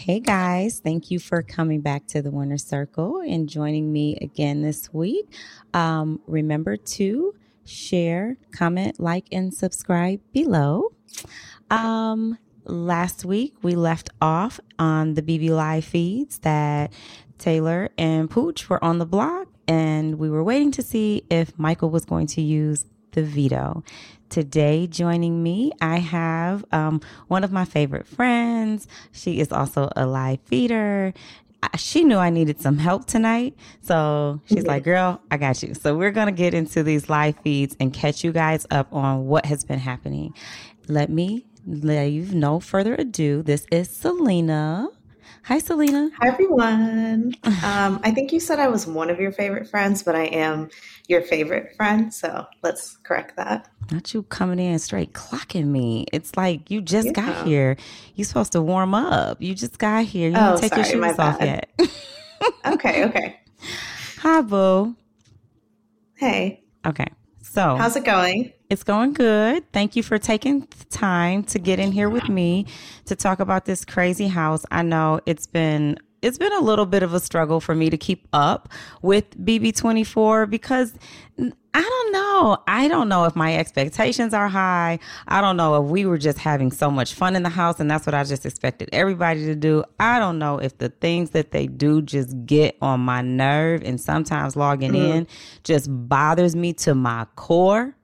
Hey guys, thank you for coming back to the Winner Circle and joining me again this week. Um, remember to share, comment, like, and subscribe below. Um, last week we left off on the BB Live feeds that Taylor and Pooch were on the block, and we were waiting to see if Michael was going to use the veto. Today, joining me, I have um, one of my favorite friends. She is also a live feeder. She knew I needed some help tonight. So she's like, girl, I got you. So we're going to get into these live feeds and catch you guys up on what has been happening. Let me leave no further ado. This is Salina. Hi, Salina. Hi, everyone. Um, I think you said I was one of your favorite friends, but I am your favorite friend. So let's correct that. Not you coming in straight clocking me. It's like you just yeah. got here. You're supposed to warm up. You just got here. You oh, didn't take sorry, your shoes off yet. okay, okay. Hi, Boo. Hey. Okay. So, how's it going? It's going good. Thank you for taking the time to get in here with me to talk about this crazy house. I know it's been it's been a little bit of a struggle for me to keep up with BB24 because I don't know. I don't know if my expectations are high. I don't know if we were just having so much fun in the house and that's what I just expected everybody to do. I don't know if the things that they do just get on my nerve and sometimes logging mm-hmm. in just bothers me to my core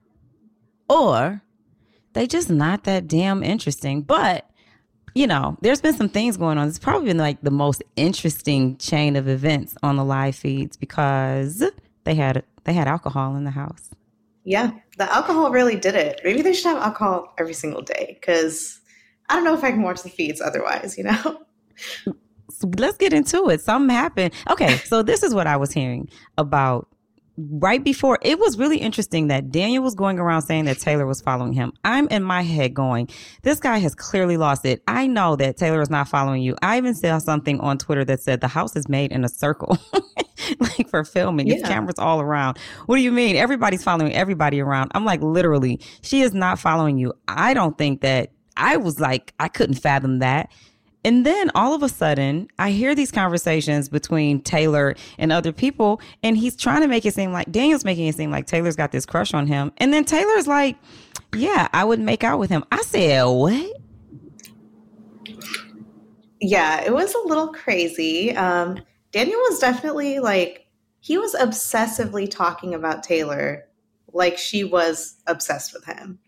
or they just not that damn interesting. But you know, there's been some things going on. It's probably been like the most interesting chain of events on the live feeds because they had they had alcohol in the house. Yeah, the alcohol really did it. Maybe they should have alcohol every single day because I don't know if I can watch the feeds otherwise. You know. Let's get into it. Something happened. Okay, so this is what I was hearing about right before it was really interesting that Daniel was going around saying that Taylor was following him. I'm in my head going, this guy has clearly lost it. I know that Taylor is not following you. I even saw something on Twitter that said the house is made in a circle. like for filming, yeah. cameras all around. What do you mean? Everybody's following everybody around. I'm like, literally, she is not following you. I don't think that I was like, I couldn't fathom that. And then all of a sudden, I hear these conversations between Taylor and other people, and he's trying to make it seem like Daniel's making it seem like Taylor's got this crush on him. And then Taylor's like, Yeah, I would make out with him. I said, What? Yeah, it was a little crazy. Um, Daniel was definitely like, he was obsessively talking about Taylor like she was obsessed with him.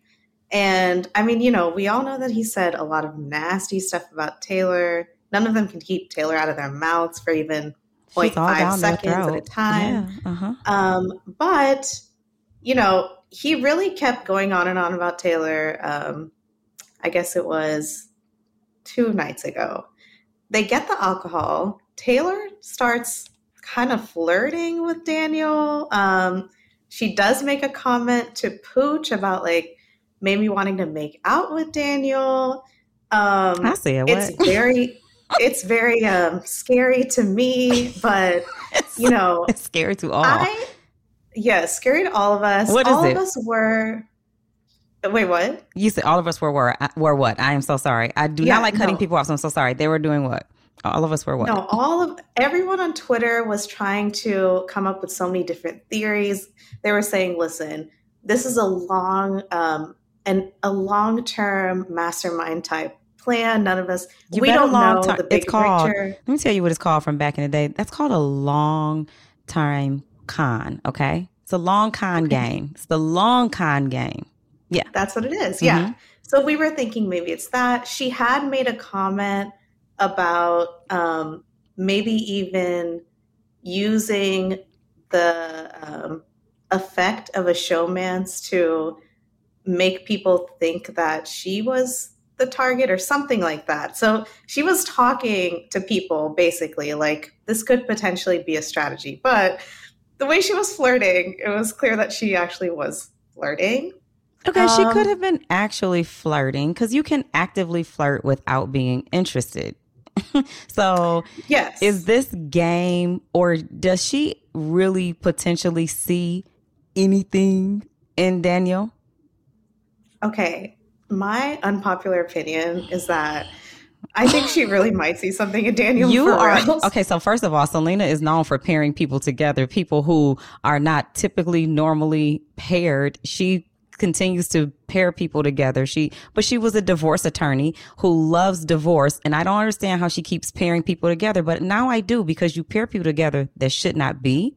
And I mean, you know, we all know that he said a lot of nasty stuff about Taylor. None of them can keep Taylor out of their mouths for even 0.5 seconds at a time. Yeah. Uh-huh. Um, but, you know, he really kept going on and on about Taylor. Um, I guess it was two nights ago. They get the alcohol. Taylor starts kind of flirting with Daniel. Um, she does make a comment to Pooch about like, maybe wanting to make out with Daniel. Um, I see it. It's very, it's very um, scary to me, but you know, it's scary to all. I, yeah, scary to all of us. What is all it? of us were. Wait, what? You said all of us were were were what? I am so sorry. I do yeah, not like cutting no. people off. So I'm so sorry. They were doing what? All of us were what? No, all of everyone on Twitter was trying to come up with so many different theories. They were saying, "Listen, this is a long um, and a long term mastermind type plan. None of us you we don't know the big it's called, picture. Let me tell you what it's called from back in the day. That's called a long time con. Okay, it's a long con okay. game. It's the long con game. Yeah, that's what it is. Mm-hmm. Yeah. So we were thinking maybe it's that. She had made a comment about um, maybe even using the um, effect of a showmance to make people think that she was the target or something like that. So she was talking to people basically like this could potentially be a strategy. But the way she was flirting, it was clear that she actually was flirting. Okay, um, she could have been actually flirting because you can actively flirt without being interested. so, yes. Is this game or does she really potentially see anything in Daniel? Okay, my unpopular opinion is that I think she really might see something in Daniel. You are okay. So first of all, Salina is known for pairing people together, people who are not typically normally paired. She continues to pair people together. She, but she was a divorce attorney who loves divorce. And I don't understand how she keeps pairing people together, but now I do because you pair people together that should not be.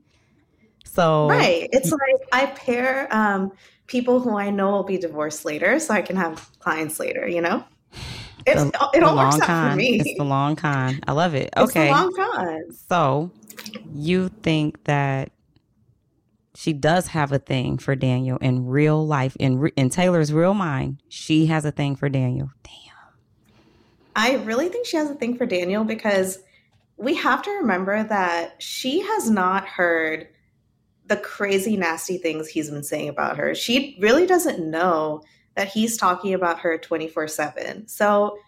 So, right. It's like I pair um, people who I know will be divorced later so I can have clients later, you know? It's, the, it all works out con. for me. It's the long con. I love it. Okay. long con. So you think that she does have a thing for Daniel in real life, in in Taylor's real mind. She has a thing for Daniel. Damn. I really think she has a thing for Daniel because we have to remember that she has not heard the crazy, nasty things he's been saying about her. She really doesn't know that he's talking about her 24 7. So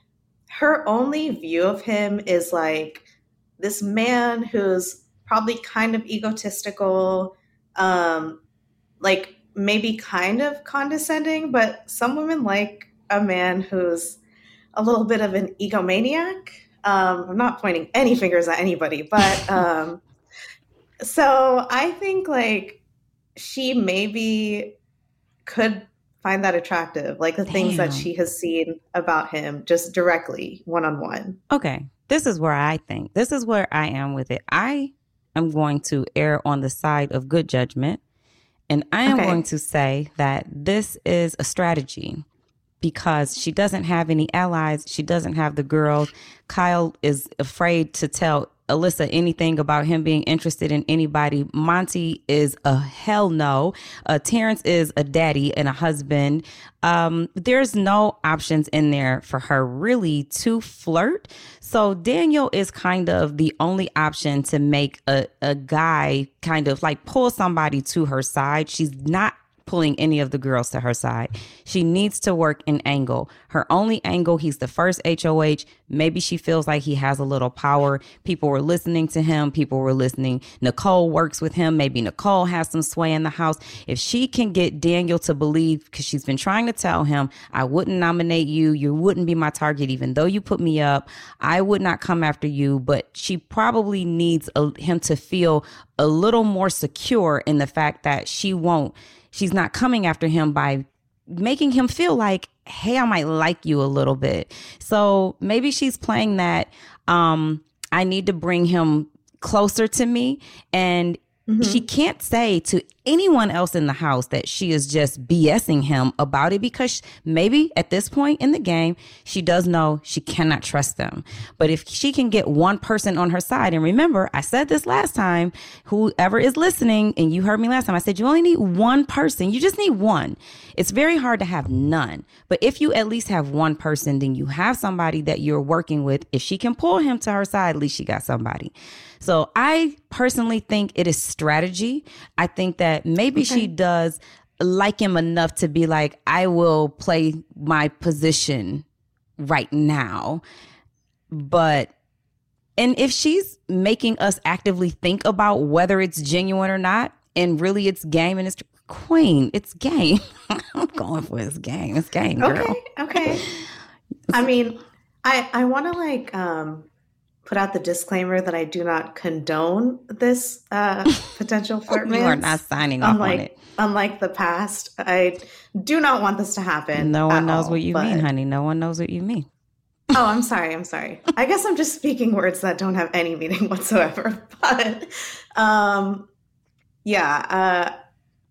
her only view of him is like this man who's probably kind of egotistical um, like maybe kind of condescending, but some women like a man who's a little bit of an egomaniac. Um, I'm not pointing any fingers at anybody, but um, so I think like she maybe could find that attractive, like the Damn. things that she has seen about him just directly one on one. Okay. This is where I think, this is where I am with it. I am going to err on the side of good judgment. And I am okay. going to say that this is a strategy because she doesn't have any allies. She doesn't have the girls. Kyle is afraid to tell Alyssa anything about him being interested in anybody. Monte is a hell no. Uh, Terrance is a daddy and a husband. Um, there's no options in there for her really to flirt. So Daniel is kind of the only option to make a, a guy kind of like pull somebody to her side. She's not pulling any of the girls to her side. She needs to work an angle. Her only angle, he's the first HOH. Maybe she feels like he has a little power. People were listening to him. People were listening. Nicole works with him. Maybe Nicole has some sway in the house. If she can get Daniel to believe, because she's been trying to tell him, I wouldn't nominate you. You wouldn't be my target, even though you put me up. I would not come after you. But she probably needs a, him to feel a little more secure in the fact that she won't she's not coming after him by making him feel like, hey, I might like you a little bit. So maybe she's playing that um, I need to bring him closer to me. And Mm-hmm. She can't say to anyone else in the house that she is just BSing him about it because maybe at this point in the game, she does know she cannot trust them. But if she can get one person on her side, and remember, I said this last time, whoever is listening, and you heard me last time, I said you only need one person. You just need one. It's very hard to have none. But if you at least have one person, then you have somebody that you're working with. If she can pull him to her side, at least she got somebody. So I personally think it is strategy. I think that maybe okay. she does like him enough to be like, I will play my position right now. But and if she's making us actively think about whether it's genuine or not, and really it's game and it's queen, it's game. I'm going for this game. It's game, girl. Okay, okay. I mean, I I want to like um put out the disclaimer that I do not condone this uh, potential flirt. you are not signing off unlike, on it. Unlike the past, I do not want this to happen. No one knows all, what you but... mean, honey. No one knows what you mean. oh, I'm sorry. I'm sorry. I guess I'm just speaking words that don't have any meaning whatsoever. But um, yeah, uh,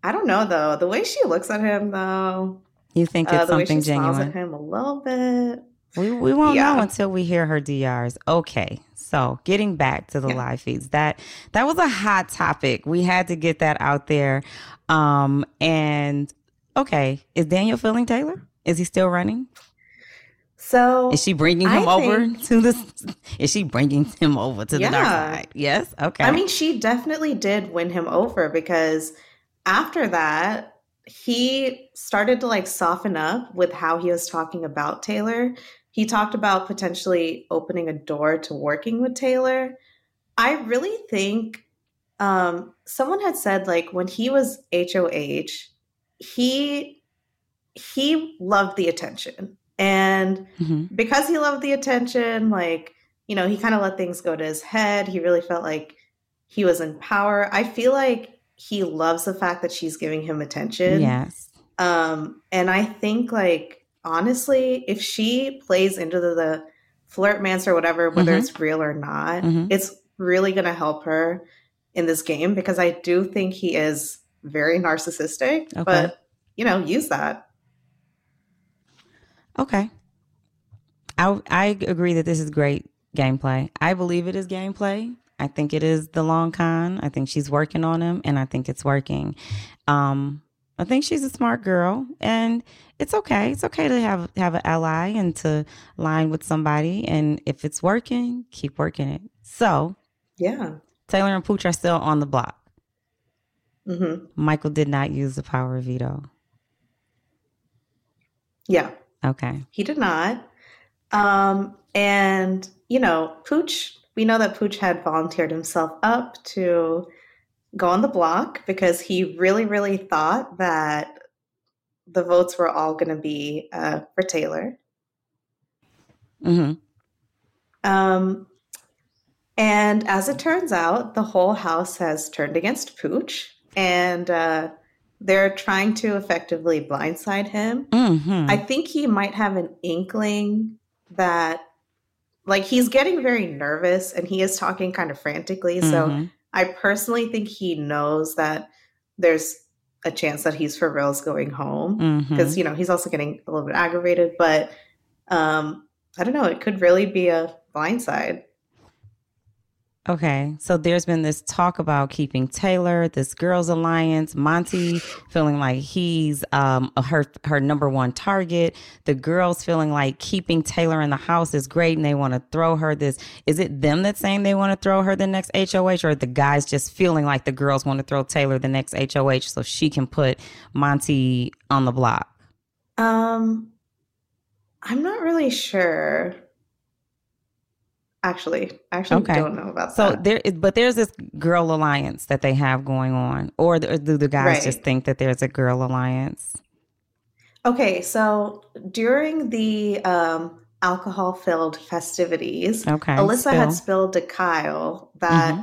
I don't know though. The way she looks at him, though. You think uh, it's uh, something genuine? At him a little bit. We we won't yeah. know until we hear her DRs. Okay. So getting back to the yeah. live feeds, that that was a hot topic. We had to get that out there. Um and okay, is Daniel feeling Taylor? Is he still running? So is she bringing him I over think, to the? Is she bringing him over to yeah. the dark side? Yes. Okay. I mean, she definitely did win him over because after that, he started to like soften up with how he was talking about Taylor he talked about potentially opening a door to working with Taylor. I really think um, someone had said like when he was HOH, he he loved the attention. And mm-hmm. because he loved the attention, like, you know, he kind of let things go to his head. He really felt like he was in power. I feel like he loves the fact that she's giving him attention. Yes. Um, and I think like honestly, if she plays into the, the flirt mance or whatever, whether mm-hmm. it's real or not, mm-hmm. it's really gonna help her in this game because I do think he is very narcissistic. Okay. But you know, use that. Okay. I I agree that this is great gameplay. I believe it is gameplay. I think it is the long con. I think she's working on him and I think it's working. Um I think she's a smart girl and it's okay. It's okay to have have an ally and to line with somebody and if it's working, keep working it. So, yeah. Taylor and Pooch are still on the block. Mm-hmm. Michael did not use the power of veto. Yeah. Okay. He did not. Um, and, you know, Pooch, we know that Pooch had volunteered himself up to go on the block because he really, really thought that the votes were all going to be uh, for Taylor. Mm-hmm. Um, and as it turns out, the whole house has turned against Pooch, and uh, they're trying to effectively blindside him. Mm-hmm. I think he might have an inkling that, like, he's getting very nervous and he is talking kind of frantically. Mm-hmm. So I personally think he knows that there's a chance that he's for reals going home because, mm-hmm. you know, he's also getting a little bit aggravated. But um, I don't know, it could really be a blindside. Okay, so there's been this talk about keeping Taylor, this girls' alliance, Monte feeling like he's um, her her number one target. The girls feeling like keeping Taylor in the house is great, and they want to throw her this. Is it them that's saying they want to throw her the next HOH, or the guys just feeling like the girls want to throw Taylor the next HOH so she can put Monte on the block? Um, I'm not really sure actually actually okay. don't know about that. so that. there but there's this girl alliance that they have going on or do the guys right. just think that there's a girl alliance okay so during the um, alcohol filled festivities okay alyssa Spill. had spilled to kyle that mm-hmm.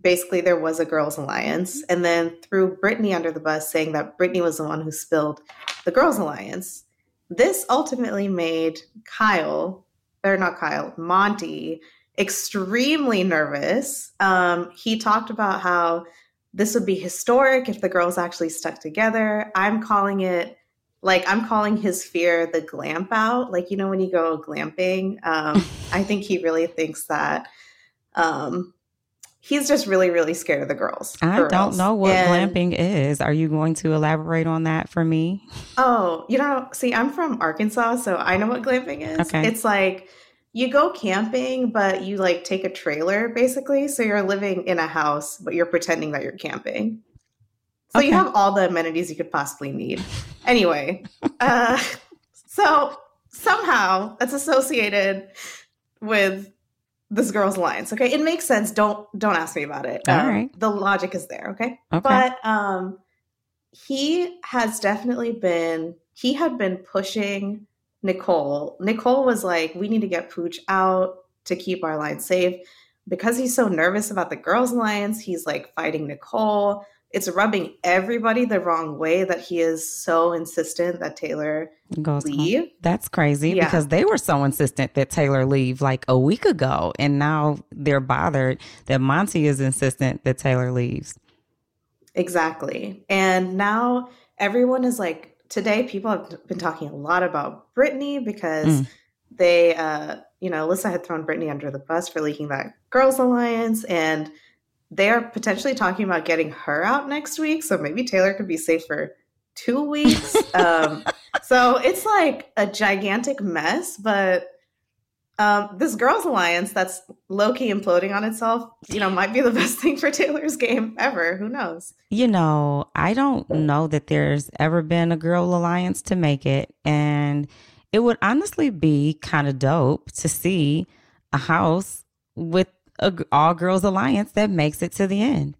basically there was a girls alliance and then threw brittany under the bus saying that brittany was the one who spilled the girls alliance this ultimately made kyle or not Kyle, Monte extremely nervous. Um, he talked about how this would be historic if the girls actually stuck together. I'm calling it like I'm calling his fear the glamp out. Like you know when you go glamping, um, I think he really thinks that um, he's just really really scared of the girls. I girls. don't know what and, glamping is. Are you going to elaborate on that for me? Oh, you know, see, I'm from Arkansas, so I know what glamping is. Okay. It's like you go camping, but you like take a trailer basically. So you're living in a house, but you're pretending that you're camping. So okay. you have all the amenities you could possibly need. Anyway, uh, so somehow that's associated with this girls' alliance. Okay, it makes sense. Don't don't ask me about it. All um, right. The logic is there. Okay, okay. but um, he has definitely been. He had been pushing Nicole. Nicole was like, we need to get Pooch out to keep our line safe. Because he's so nervous about the girls' alliance, he's like fighting Nicole. It's rubbing everybody the wrong way that he is so insistent that Taylor Goes leave. Home. That's crazy yeah. because they were so insistent that Taylor leave like a week ago. And now they're bothered that Monte is insistent that Taylor leaves. Exactly. And now everyone is like today people have been talking a lot about Brittany because mm. they, uh, you know, Alyssa had thrown Brittany under the bus for leaking that girls' alliance, and they are potentially talking about getting her out next week. So maybe Taylor could be safe for two weeks. um, so it's like a gigantic mess, but um, this girls' alliance that's low key imploding on itself, you know, might be the best thing for Taylor's game ever. Who knows? You know, I don't know that there's ever been a girl alliance to make it. And it would honestly be kind of dope to see a house with a all girls alliance that makes it to the end.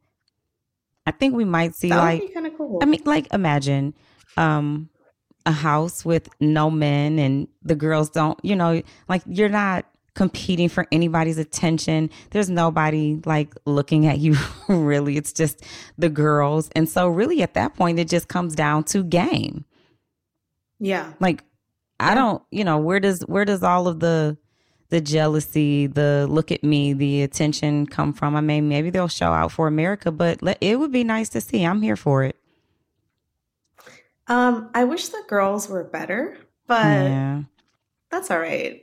I think we might see that like kind of cool. I mean, like imagine um a house with no men and the girls don't, you know, like you're not competing for anybody's attention. There's nobody like looking at you really. It's just the girls. And so really at that point it just comes down to game. Yeah. Like I don't, you know, where does where does all of the the jealousy, the look at me, the attention come from? I mean, maybe they'll show out for America, but let, it would be nice to see. I'm here for it. Um, I wish the girls were better, but yeah. that's all right.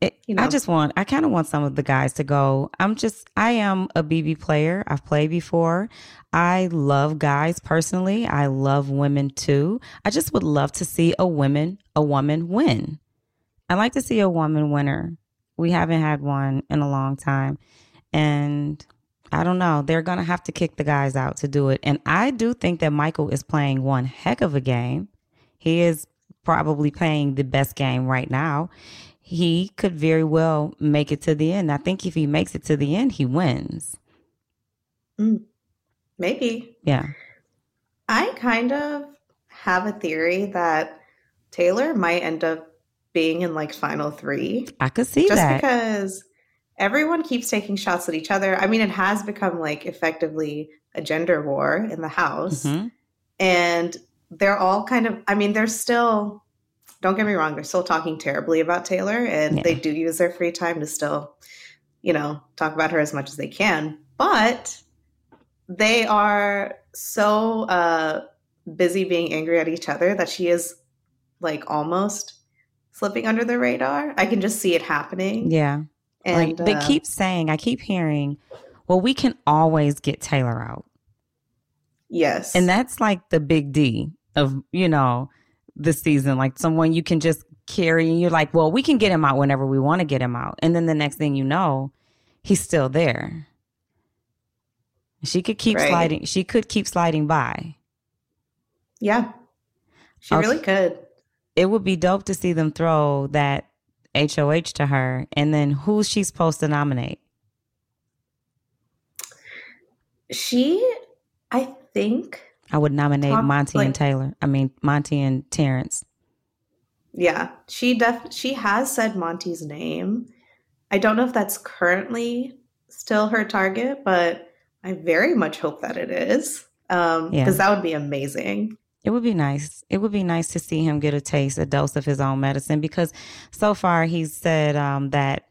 It, you know. I just want, I kind of want some of the guys to go. I'm just, I am a BB player. I've played before. I love guys personally. I love women too. I just would love to see a woman, a woman win. I like to see a woman winner. We haven't had one in a long time. And I don't know. They're going to have to kick the guys out to do it. And I do think that Michael is playing one heck of a game. He is probably playing the best game right now he could very well make it to the end. I think if he makes it to the end, he wins. Mm, maybe. Yeah. I kind of have a theory that Taylor might end up being in like final three. I could see just that. because everyone keeps taking shots at each other. I mean, it has become like effectively a gender war in the house. Mm-hmm. And they're all kind of, I mean, they're still don't get me wrong, they're still talking terribly about Taylor and yeah. they do use their free time to still, you know, talk about her as much as they can. But they are so uh, busy being angry at each other that she is like almost slipping under the radar. I can just see it happening. Yeah. And like, they uh, keep saying, I keep hearing, well, we can always get Taylor out. Yes. And that's like the big D of, you know, the season, like someone you can just carry and you're like, well, we can get him out whenever we want to get him out. And then the next thing you know, he's still there. She could keep right. sliding. She could keep sliding by. Yeah. She okay. really could. It would be dope to see them throw that HOH to her. And then who's she supposed to nominate? She, I think, I would nominate Talk, Monte like, and Taylor. I mean Monte and Terrance. Yeah, she def she has said Monte's name. I don't know if that's currently still her target, but I very much hope that it is. Um, because yeah. that would be amazing. It would be nice. It would be nice to see him get a taste, a dose of his own medicine, because so far he's said um, that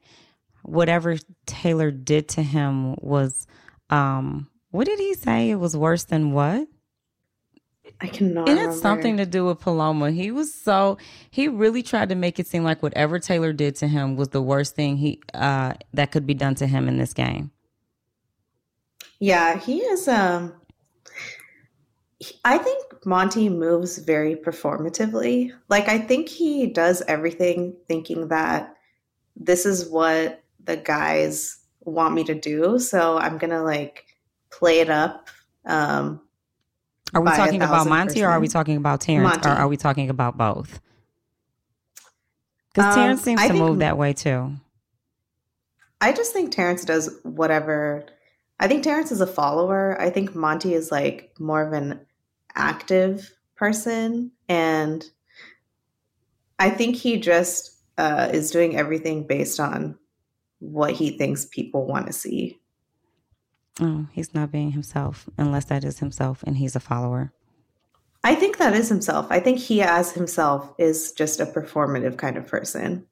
whatever Taylor did to him was, um, what did he say? It was worse than what? I cannot. It had something to do with Paloma. He was so he really tried to make it seem like whatever Taylor did to him was the worst thing he uh that could be done to him in this game. Yeah, he is um I think Monte moves very performatively. Like I think he does everything thinking that this is what the guys want me to do, so I'm going to like play it up um are we talking about Monte or are we talking about Terrance Monte. or are we talking about both? Because um, Terrance seems I to think, move that way too. I just think Terrance does whatever. I think Terrance is a follower. I think Monte is like more of an active person. And I think he just uh, is doing everything based on what he thinks people want to see. Oh, he's not being himself unless that is himself and he's a follower. I think that is himself. I think he, as himself, is just a performative kind of person.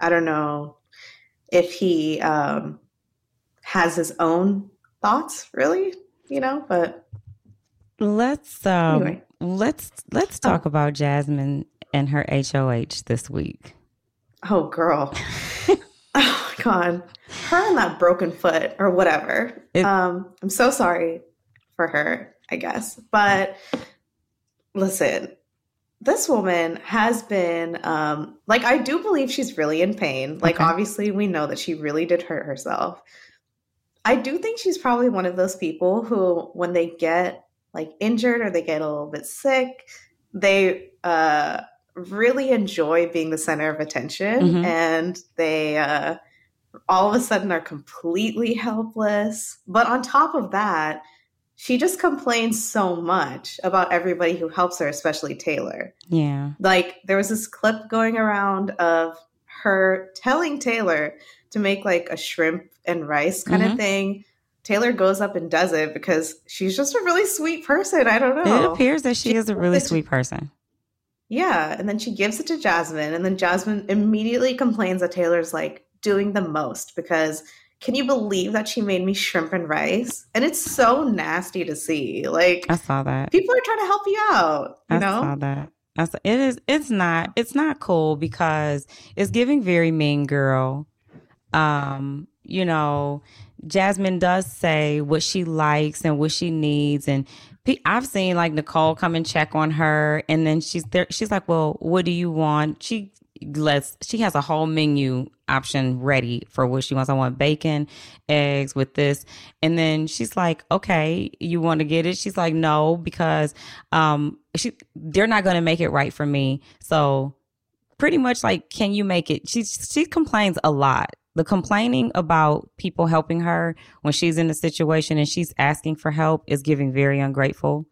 I don't know if he um, has his own thoughts, really, you know, but let's um, anyway. let's let's talk oh. about Jasmine and her HOH this week. Oh, girl. oh my god her and that broken foot or whatever. It, um, I'm so sorry for her, I guess. But listen, this woman has been um, like I do believe she's really in pain. Like okay. obviously we know that she really did hurt herself. I do think she's probably one of those people who when they get like injured or they get a little bit sick, they uh really enjoy being the center of attention mm-hmm. and they uh all of a sudden are completely helpless. But on top of that, she just complains so much about everybody who helps her, especially Taylor. Yeah. Like there was this clip going around of her telling Taylor to make like a shrimp and rice kind Mhm. of thing. Taylor goes up and does it because she's just a really sweet person. I don't know. It appears that she She is a really sweet person. Yeah, and then she gives it to Jasmine, and then Jasmine immediately complains that Taylor's like doing the most because can you believe that she made me shrimp and rice? And it's so nasty to see. Like I saw that. people are trying to help you out, you I know? saw that. I saw, it is. It's not. It's not cool because it's giving very mean girl. Um, you know, Jasmine does say what she likes and what she needs, and I've seen like Nicole come and check on her, and then she's there. She's like, "Well, what do you want?" She lets. She has a whole menu option ready for what she wants. I want bacon, eggs with this, and then she's like, "Okay, you want to get it?" She's like, "No," because um, she they're not going to make it right for me. So pretty much like, can you make it? She she complains a lot. The complaining about people helping her when she's in a situation and she's asking for help is giving very ungrateful,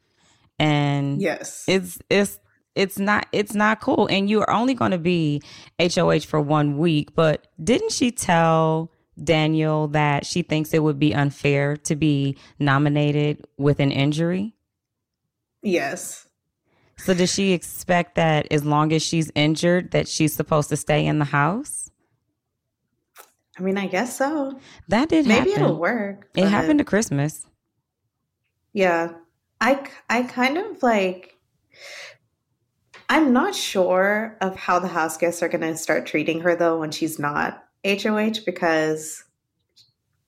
and Yes. it's it's it's not it's not cool. And you are only going to be HOH for one week. But didn't she tell Daniel that she thinks it would be unfair to be nominated with an injury? yes. So does she expect that as long as she's injured that she's supposed to stay in the house? I mean, I guess so. That did happen. Maybe happen. it'll work. It happened to Christmas. Yeah. I I kind of like I'm not sure of how the house guests are going to start treating her though when she's not HOH because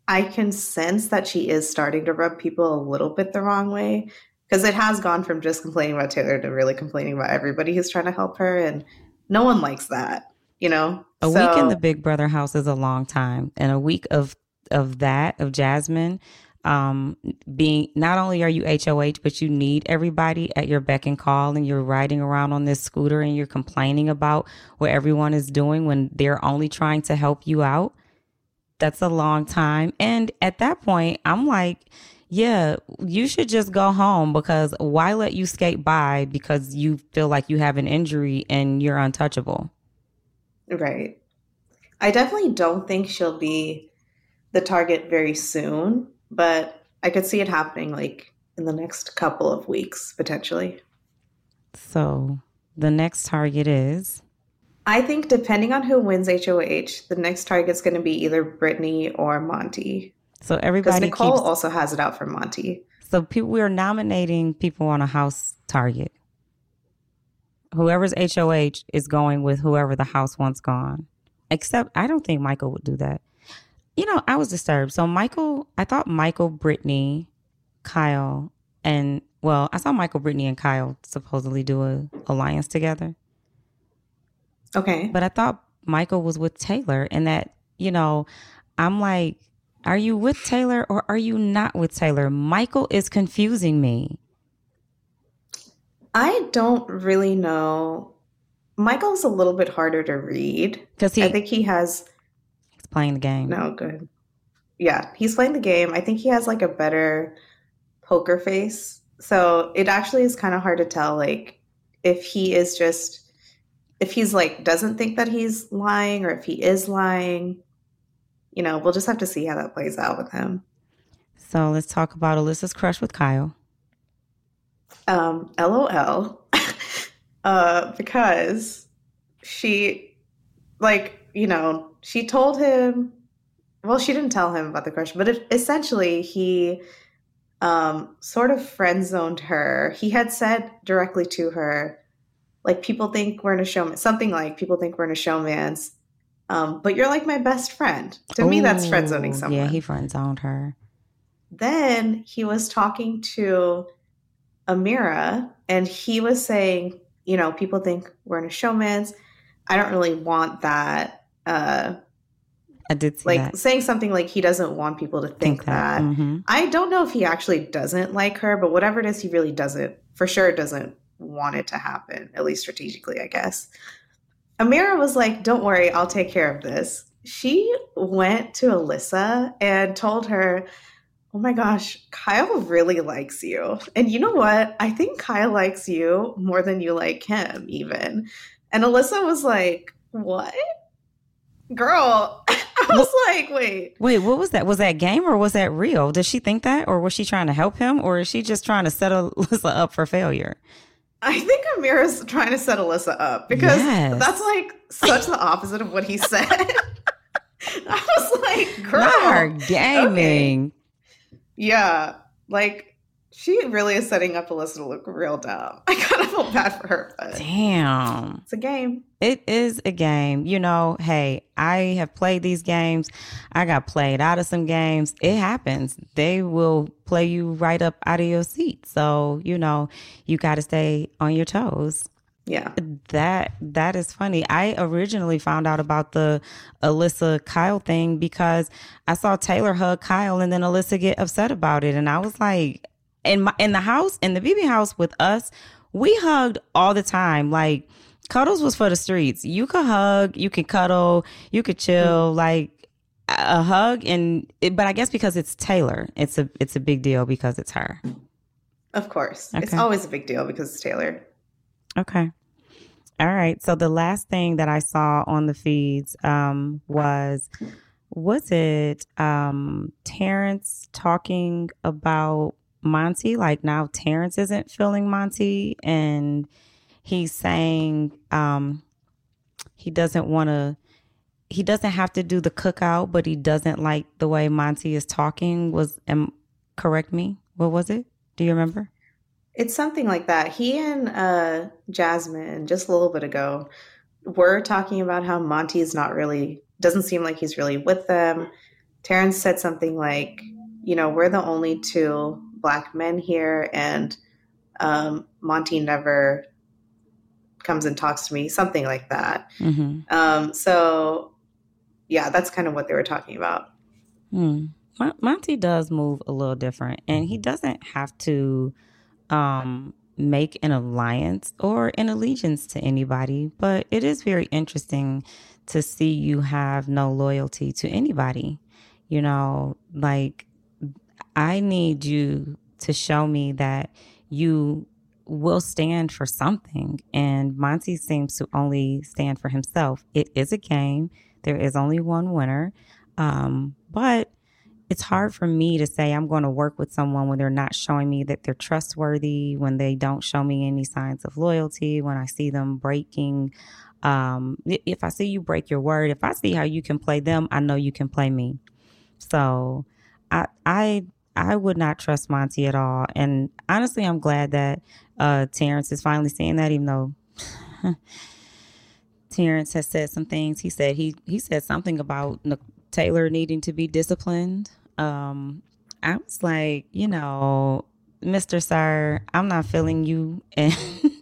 I can sense that she is starting to rub people a little bit the wrong way because it has gone from just complaining about Taylor to really complaining about everybody who's trying to help her and no one likes that, you know. A week in the Big Brother house is a long time, and a week of of that of Jasmine um being not only are you HOH but you need everybody at your beck and call and you're riding around on this scooter and you're complaining about what everyone is doing when they're only trying to help you out. That's a long time. And at that point I'm like yeah you should just go home because why let you skate by because you feel like you have an injury and you're untouchable Right. I definitely don't think she'll be the target very soon, but I could see it happening like in the next couple of weeks potentially. So the next target is I think depending on who wins HOH, the next target's going to be either Brittany or Monte. so Because everybody Nicole keeps also has it out for Monte. so people we are nominating people on a house target. Whoever's HOH is going with whoever the house wants gone. Except I don't think Michael would do that. You know, I was disturbed. So Michael, I thought Michael, Brittany, Kyle, and well, I saw Michael, Brittany, and Kyle supposedly do a alliance together. Okay. But I thought Michael was with Taylor, and that, you know, I'm like, are you with Taylor or are you not with Taylor? Michael is confusing me. I don't really know. Michael's a little bit harder to read. Because he, I think he has he's playing the game. No, good. Yeah, he's playing the game. I think he has like a better poker face. So it actually is kind of hard to tell like if he is just if he's like doesn't think that he's lying or if he is lying. You know, we'll just have to see how that plays out with him. So let's talk about Alyssa's crush with Kyle. Um, LOL. uh, because she like, you know, she told him well, she didn't tell him about the crush, but it, essentially he um sort of friend zoned her. He had said directly to her, like people think we're in a showmance something like people think we're in a showmance. Um, but you're like my best friend. To me, that's friend zoning Ooh, someone. Yeah, he friend zoned her. then he was talking to Ameerah and he was saying, you know, people think we're in a showmance. I don't really want that. Uh, I did like that. saying something like he doesn't want people to think, that. hmm I don't know if he actually doesn't like her, but whatever it is, he really doesn't, for sure, doesn't want it to happen, at least strategically, I guess. Ameerah was like, Don't worry, I'll take care of this. She went to Alyssa and told her, oh my gosh, Kyle really likes you. And you know what? I think Kyle likes you more than you like him, even. And Alyssa was like, what? Girl, I was like, wait. Wait, what was that? Was that game or was that real? Did she think that? Or was she trying to help him? Or is she just trying to set Alyssa up for failure? I think Ameerah's trying to set Alyssa up because yes. that's like such the opposite of what he said. I was like, girl. Not her gaming. Okay. Yeah. Like she really is setting up Alyssa to look real dumb. I kind of feel bad for her. But Damn. It's a game. It is a game. You know, hey, I have played these games. I got played out of some games. It happens. They will play you right up out of your seat. So, you know, you got to stay on your toes. Yeah. That that is funny. I originally found out about the Alyssa Kyle thing because I saw Taylor hug Kyle and then Alyssa get upset about it and I was like in my in the house in the BB house with us, we hugged all the time. Like cuddles was for the streets. You could hug, you could cuddle, you could chill mm-hmm. like a hug and it, but I guess because it's Taylor, it's a it's a big deal because it's her. Of course. Okay. It's always a big deal because it's Taylor. Okay. All right. So the last thing that I saw on the feeds um, was was it um, Terrance talking about Monte? Like now Terrance isn't feeling Monte, and he's saying um, he doesn't want to. He doesn't have to do the cookout, but he doesn't like the way Monte is talking. Was um, correct me? What was it? Do you remember? It's something like that. He and uh, Jasmine, just a little bit ago, were talking about how Monte is not really, doesn't seem like he's really with them. Terrance said something like, you know, we're the only two black men here, and um, Monte never comes and talks to me, something like that. Mm-hmm. Um, so, yeah, that's kind of what they were talking about. Hmm. Monte does move a little different, and he doesn't have to um, make an alliance or an allegiance to anybody, but it is very interesting to see you have no loyalty to anybody. You know, like I need you to show me that you will stand for something. And Monte seems to only stand for himself. It is a game, there is only one winner. Um, but it's hard for me to say I'm going to work with someone when they're not showing me that they're trustworthy, when they don't show me any signs of loyalty, when I see them breaking. Um, if I see you break your word, if I see how you can play them, I know you can play me. So I, I, I would not trust Monte at all. And honestly, I'm glad that uh, Terrance is finally seeing that, even though Terrance has said some things. He said he he said something about Taylor needing to be disciplined. Um, I was like, you know, Mr. Sir, I'm not feeling you. And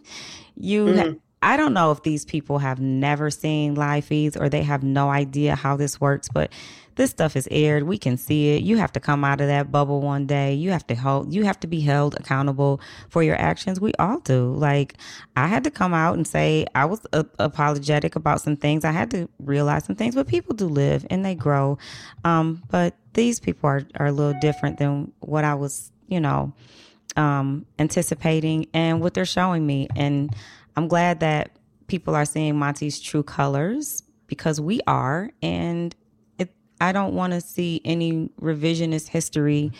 you, mm-hmm. I don't know if these people have never seen live feeds or they have no idea how this works, but this stuff is aired. We can see it. You have to come out of that bubble one day. You have to hold, you have to be held accountable for your actions. We all do. Like I had to come out and say I was a- apologetic about some things. I had to realize some things, but people do live and they grow. Um, but these people are, are a little different than what I was, you know, um, anticipating and what they're showing me. And I'm glad that people are seeing Monte's true colors because we are. And I don't want to see any revisionist history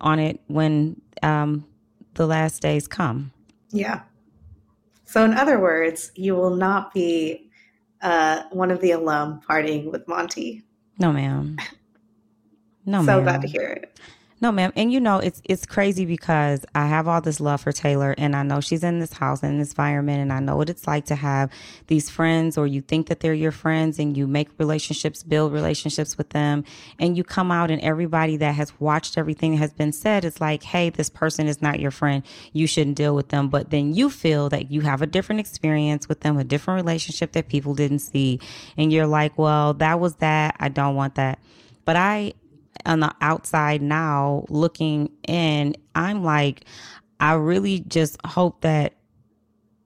on it when um, the last days come. Yeah. So, in other words, you will not be uh, one of the alum partying with Monte. No, ma'am. No, so ma'am. glad to hear it. No, ma'am. And you know, it's it's crazy because I have all this love for Taylor and I know she's in this house and this environment and I know what it's like to have these friends or you think that they're your friends and you make relationships, build relationships with them and you come out and everybody that has watched everything that has been said is like, "Hey, this person is not your friend. You shouldn't deal with them." But then you feel that you have a different experience with them, a different relationship that people didn't see and you're like, "Well, that was that. I don't want that." But I on the outside now looking in, I'm like, I really just hope that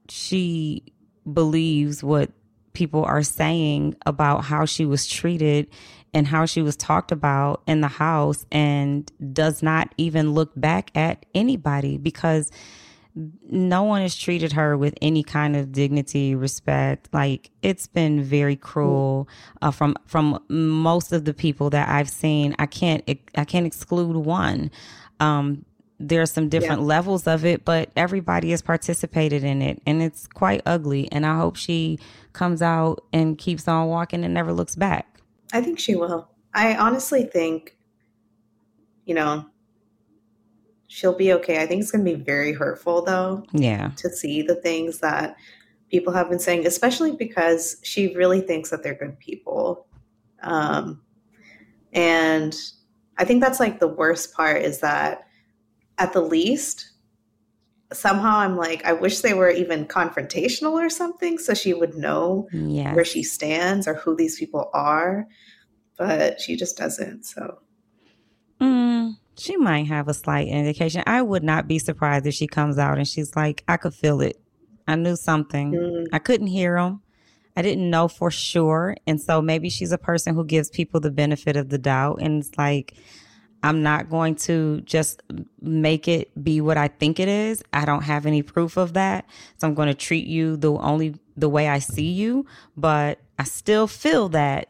she believes what people are saying about how she was treated and how she was talked about in the house and does not even look back at anybody because no one has treated her with any kind of dignity, respect. Like it's been very cruel uh, from from most of the people that I've seen. I can't I can't exclude one. Um, there are some different yeah. levels of it, but everybody has participated in it, and it's quite ugly. And I hope she comes out and keeps on walking and never looks back. I think she will. I honestly think, you know, she'll be okay. I think it's going to be very hurtful, though. Yeah. To see the things that people have been saying, especially because she really thinks that they're good people. Um, and I think that's like the worst part is that at the least, somehow I'm like, I wish they were even confrontational or something so she would know yes. where she stands or who these people are. But she just doesn't. So. Mm she might have a slight indication. I would not be surprised if she comes out and she's like, I could feel it. I knew something. Mm. I couldn't hear him. I didn't know for sure. And so maybe she's a person who gives people the benefit of the doubt. And it's like, I'm not going to just make it be what I think it is. I don't have any proof of that. So I'm going to treat you the only the way I see you, but I still feel that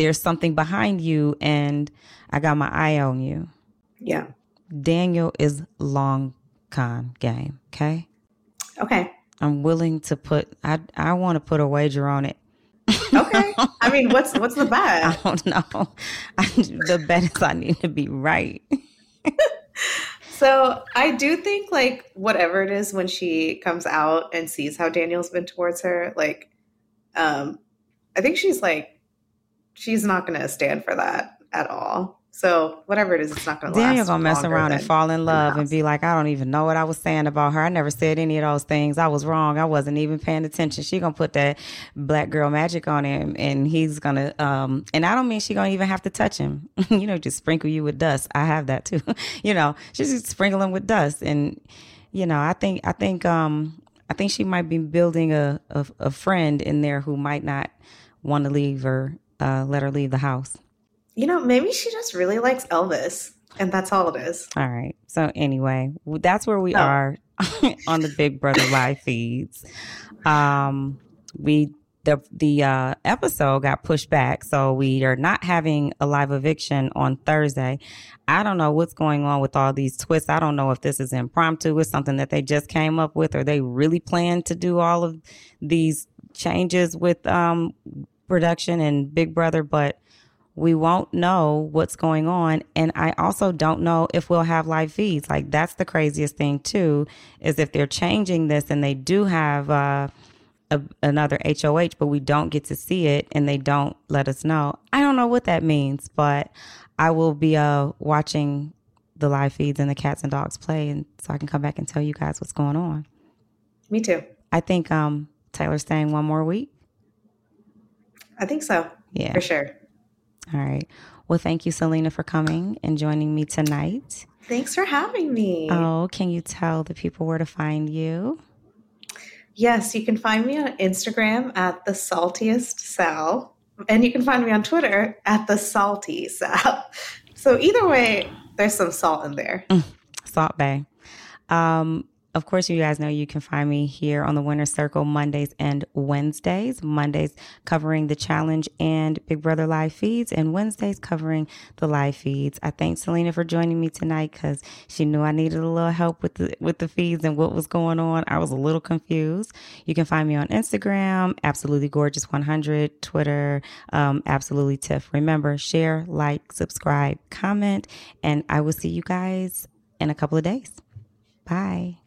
there's something behind you and I got my eye on you. Yeah. Daniel is long con game. Okay. Okay. I'm willing to put. I I want to put a wager on it. okay. I mean, what's what's the bet? I don't know. I, the bet is I need to be right. so I do think like whatever it is when she comes out and sees how Daniel's been towards her, like, um, I think she's like, she's not going to stand for that at all. So whatever it is, it's not going to last. Daniel gonna mess around and fall in love and be like, I don't even know what I was saying about her. I never said any of those things. I was wrong. I wasn't even paying attention. She gonna put that black girl magic on him, and he's gonna. um And I don't mean she gonna even have to touch him. you know, just sprinkle you with dust. I have that too. you know, she's just sprinkling with dust, and you know, I think I think um I think she might be building a a, a friend in there who might not want to leave or uh, let her leave the house. You know, maybe she just really likes Elvis, and that's all it is. All right. So anyway, that's where we oh. are on the Big Brother live feeds. Um, we the the uh, episode got pushed back, so we are not having a live eviction on Thursday. I don't know what's going on with all these twists. I don't know if this is impromptu, it's something that they just came up with, or they really plan to do all of these changes with um, production and Big Brother, but we won't know what's going on. And I also don't know if we'll have live feeds. Like that's the craziest thing too, is if they're changing this and they do have uh, a, another HOH, but we don't get to see it and they don't let us know. I don't know what that means, but I will be uh, watching the live feeds and the cats and dogs play, and so I can come back and tell you guys what's going on. Me too. I think um, Taylor's staying one more week. I think so. Yeah, for sure. All right. Well, thank you, Salina, for coming and joining me tonight. Thanks for having me. Oh, can you tell the people where to find you? Yes, you can find me on Instagram at the saltiest Sal, and you can find me on Twitter at the salty Sal. So either way, there's some salt in there. Mm, salt Bae. Um, of course, you guys know you can find me here on the Winner Circle Mondays and Wednesdays. Mondays covering the challenge and Big Brother live feeds, and Wednesdays covering the live feeds. I thank Salina for joining me tonight because she knew I needed a little help with the with the feeds and what was going on. I was a little confused. You can find me on Instagram, absolutely gorgeous 100, Twitter, um, absolutely Tiff. Remember, share, like, subscribe, comment, and I will see you guys in a couple of days. Bye.